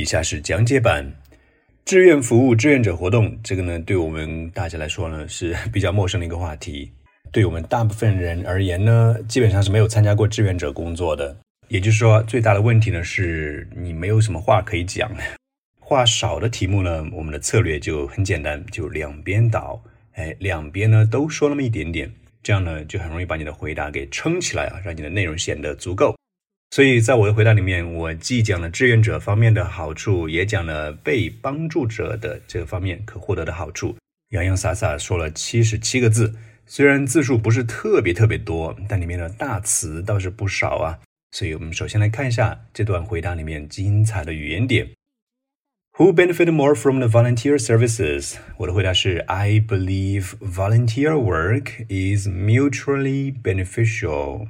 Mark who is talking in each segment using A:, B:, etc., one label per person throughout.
A: 以下是讲解版。志愿服务、志愿者活动，这个呢，对我们大家来说呢是比较陌生的一个话题。对我们大部分人而言呢，基本上是没有参加过志愿者工作的。也就是说，最大的问题呢是你没有什么话可以讲。话少的题目呢，我们的策略就很简单，就两边倒。哎，两边呢都说那么一点点，这样呢就很容易把你的回答给撑起来啊，让你的内容显得足够。所以在我的回答里面，我既讲了志愿者方面的好处，也讲了被帮助者的这个方面可获得的好处，洋洋洒洒说了七十七个字。虽然字数不是特别特别多，但里面的大词倒是不少啊。所以我们首先来看一下这段回答里面精彩的语言点。Who benefit more from the volunteer services？我的回答是 I believe volunteer work is mutually beneficial。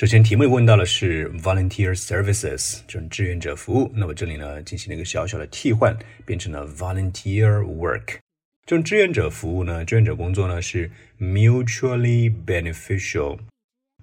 A: 首先，题目问到的是 volunteer services，这种志愿者服务。那么这里呢，进行了一个小小的替换，变成了 volunteer work。这种志愿者服务呢，志愿者工作呢是 mutually beneficial。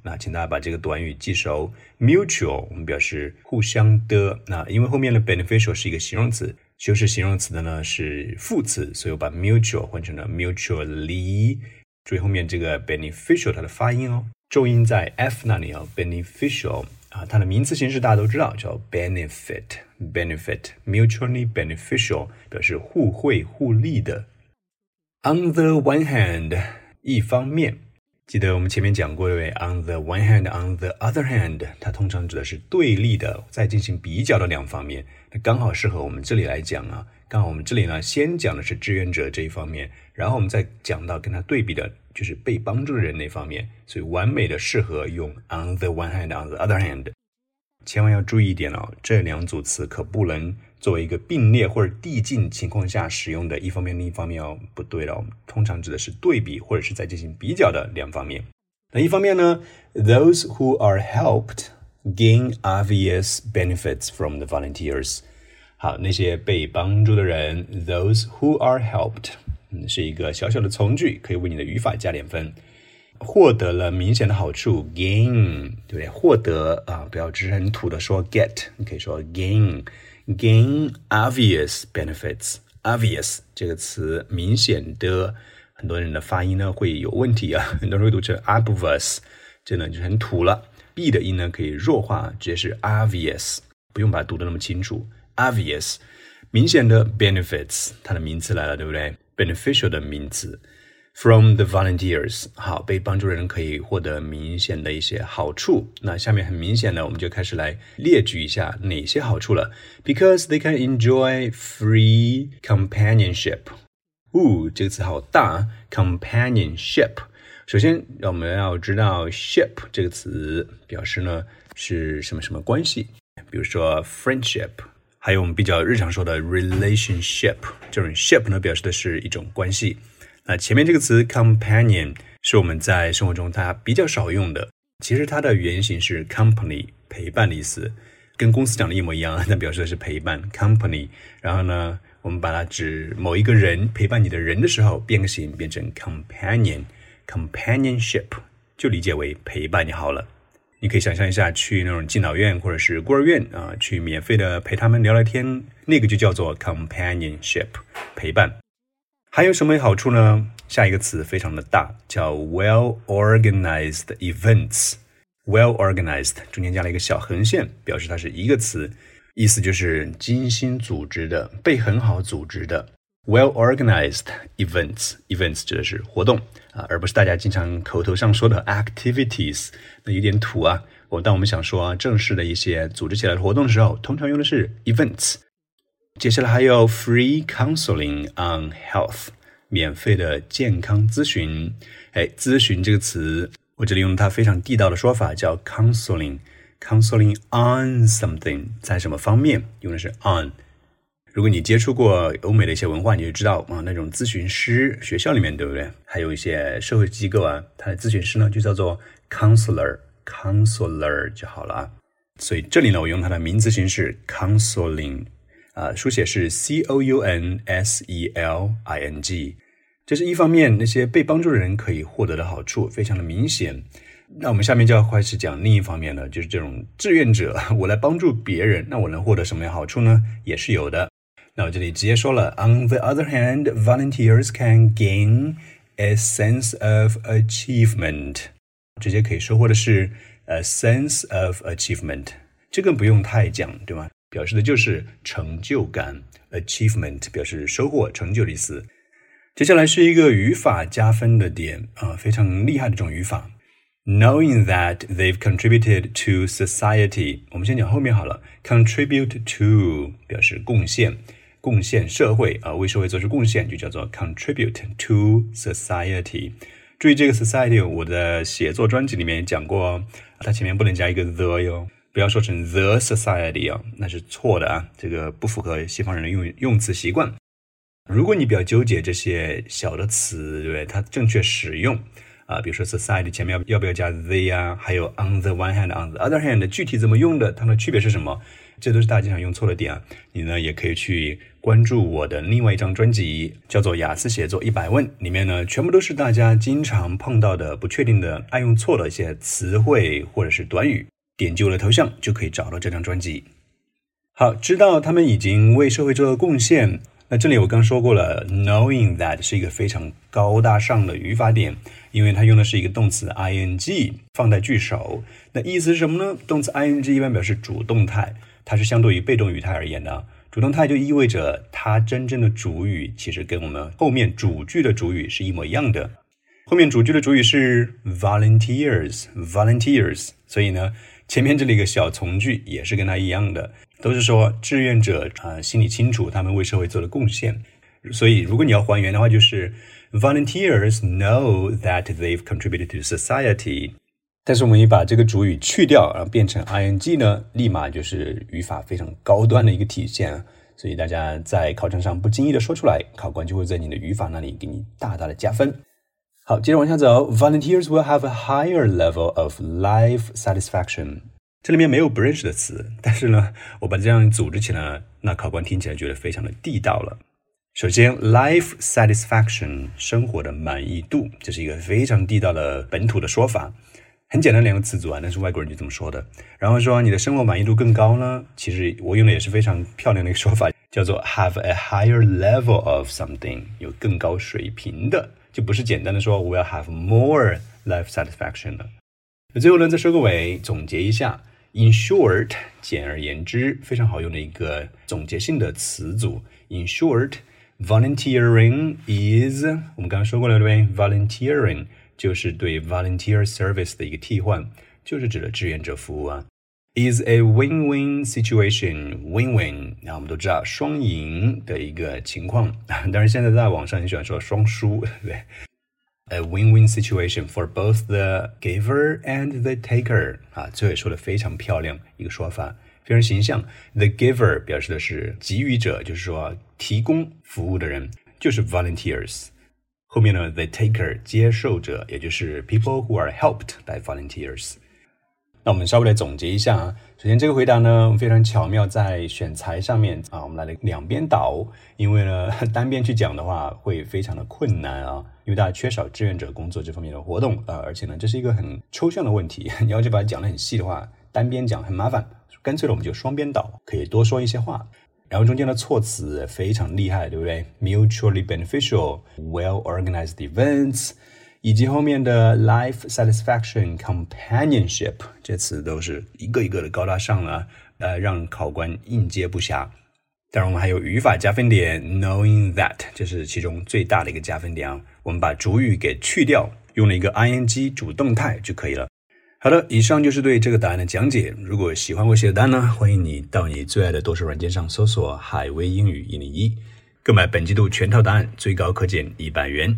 A: 那请大家把这个短语记熟，mutual 我们表示互相的。那因为后面的 beneficial 是一个形容词，修饰形容词的呢是副词，所以我把 mutual 换成了 mutually。注意后面这个 beneficial 它的发音哦。重音在 f 那里啊，beneficial 啊，它的名词形式大家都知道，叫 benefit，benefit，mutually beneficial，表示互惠互利的。On the one hand，一方面，记得我们前面讲过对？On the one hand，on the other hand，它通常指的是对立的，在进行比较的两方面，那刚好适合我们这里来讲啊。刚好我们这里呢，先讲的是志愿者这一方面，然后我们再讲到跟他对比的。就是被帮助的人那方面，所以完美的适合用 on the one hand on the other hand。千万要注意一点哦，这两组词可不能作为一个并列或者递进情况下使用的一方面另一方面哦，不对了。通常指的是对比或者是在进行比较的两方面。那一方面呢，those who are helped gain obvious benefits from the volunteers。好，那些被帮助的人，those who are helped。嗯，是一个小小的从句，可以为你的语法加点分。获得了明显的好处，gain，对不对？获得啊，不要只是很土的说 get，你可以说 gain，gain obvious benefits。obvious 这个词明显的，很多人的发音呢会有问题啊，很多人会读成 obvious，这呢就很土了。b 的音呢可以弱化，直接是 obvious，不用把它读的那么清楚。obvious，明显的 benefits，它的名词来了，对不对？beneficial 的名词，from the volunteers，好，被帮助人可以获得明显的一些好处。那下面很明显的，我们就开始来列举一下哪些好处了。Because they can enjoy free companionship。哦，这个词好大，companionship。首先，我们要知道 ship 这个词表示呢是什么什么关系，比如说 friendship。还有我们比较日常说的 relationship，这种 ship 呢表示的是一种关系。那前面这个词 companion 是我们在生活中它比较少用的。其实它的原型是 company 陪伴的意思，跟公司讲的一模一样，啊。它表示的是陪伴 company。然后呢，我们把它指某一个人陪伴你的人的时候，变个形变成 companion companionship，就理解为陪伴你好了。你可以想象一下，去那种敬老院或者是孤儿院啊，去免费的陪他们聊聊天，那个就叫做 companionship 陪伴。还有什么好处呢？下一个词非常的大，叫 well organized events。well organized 中间加了一个小横线，表示它是一个词，意思就是精心组织的，被很好组织的。Well-organized events，events 指的是活动啊，而不是大家经常口头上说的 activities，那有点土啊。我当我们想说正式的一些组织起来的活动的时候，通常用的是 events。接下来还有 free counseling on health，免费的健康咨询。哎，咨询这个词，我这里用它非常地道的说法叫 counseling，counseling on something，在什么方面用的是 on。如果你接触过欧美的一些文化，你就知道啊，那种咨询师，学校里面对不对？还有一些社会机构啊，它的咨询师呢就叫做 counselor，counselor 就好了啊。所以这里呢，我用它的名词形式 counseling，啊，书写是 c o u n s e l i n g。这是一方面，那些被帮助的人可以获得的好处非常的明显。那我们下面就要开始讲另一方面了，就是这种志愿者，我来帮助别人，那我能获得什么样好处呢？也是有的。那我这里直接说了，On the other hand, volunteers can gain a sense of achievement，直接可以收获的是 a sense of achievement，这个不用太讲，对吗？表示的就是成就感，achievement 表示收获、成就的意思。接下来是一个语法加分的点啊，非常厉害的这种语法。Knowing that they've contributed to society，我们先讲后面好了。Contribute to 表示贡献。 贡献社会啊，为社会做出贡献就叫做 contribute to society。注意这个 society，我的写作专辑里面讲过，它前面不能加一个 the 哟，不要说成 the society 啊，那是错的啊，这个不符合西方人的用用词习惯。如果你比较纠结这些小的词，对不对？它正确使用啊，比如说 society 前面要要不要加 the 啊？还有 on the one hand，on the other hand，具体怎么用的，它们的区别是什么？这都是大家经常用错的点啊！你呢也可以去关注我的另外一张专辑，叫做《雅思写作一百问》，里面呢全部都是大家经常碰到的不确定的、爱用错的一些词汇或者是短语。点击我的头像就可以找到这张专辑。好，知道他们已经为社会做了贡献。那这里我刚说过了，knowing that 是一个非常高大上的语法点，因为它用的是一个动词 ing 放在句首。那意思是什么呢？动词 ing 一般表示主动态。它是相对于被动语态而言的，主动态就意味着它真正的主语其实跟我们后面主句的主语是一模一样的。后面主句的主语是 volunteers，volunteers，所以呢，前面这里一个小从句也是跟它一样的，都是说志愿者啊心里清楚他们为社会做了贡献。所以如果你要还原的话，就是 volunteers know that they've contributed to society。但是我们一把这个主语去掉，然后变成 ing 呢，立马就是语法非常高端的一个体现。所以大家在考场上不经意的说出来，考官就会在你的语法那里给你大大的加分。好，接着往下走，volunteers will have a higher level of life satisfaction。这里面没有不认识的词，但是呢，我把这样组织起来，那考官听起来觉得非常的地道了。首先，life satisfaction 生活的满意度，这是一个非常地道的本土的说法。很简单两个词组啊，但是外国人就这么说的。然后说你的生活满意度更高呢，其实我用的也是非常漂亮的一个说法，叫做 have a higher level of something，有更高水平的，就不是简单的说 will have more life satisfaction 了。那最后呢，再收个尾，总结一下，in short，简而言之，非常好用的一个总结性的词组。in short，volunteering is，我们刚刚说过了对不对？volunteering。就是对 volunteer service 的一个替换，就是指的志愿者服务啊。Is a win-win situation, win-win。那我们都知道双赢的一个情况，当然现在在网上很喜欢说双输，对不对 ？A win-win situation for both the giver and the taker。啊，这也说的非常漂亮，一个说法非常形象。The giver 表示的是给予者，就是说提供服务的人，就是 volunteers。后面呢，the taker 接受者，也就是 people who are helped by volunteers。 那我们稍微来总结一下啊。首先，这个回答呢非常巧妙，在选材上面啊，我们来了两边倒，因为呢单边去讲的话会非常的困难啊，因为大家缺少志愿者工作这方面的活动啊，而且呢这是一个很抽象的问题，你要去把它讲的很细的话，单边讲很麻烦，干脆了我们就双边倒，可以多说一些话。然后中间的措辞非常厉害，对不对？Mutually beneficial, well-organized events，以及后面的 life satisfaction, companionship，这词都是一个一个的高大上了，呃，让考官应接不暇。当然，我们还有语法加分点，knowing that，这是其中最大的一个加分点啊。我们把主语给去掉，用了一个 ing 主动态就可以了。好的，以上就是对这个答案的讲解。如果喜欢我写的答案呢，欢迎你到你最爱的多数软件上搜索“海威英语一零一”，购买本季度全套答案，最高可减一百元。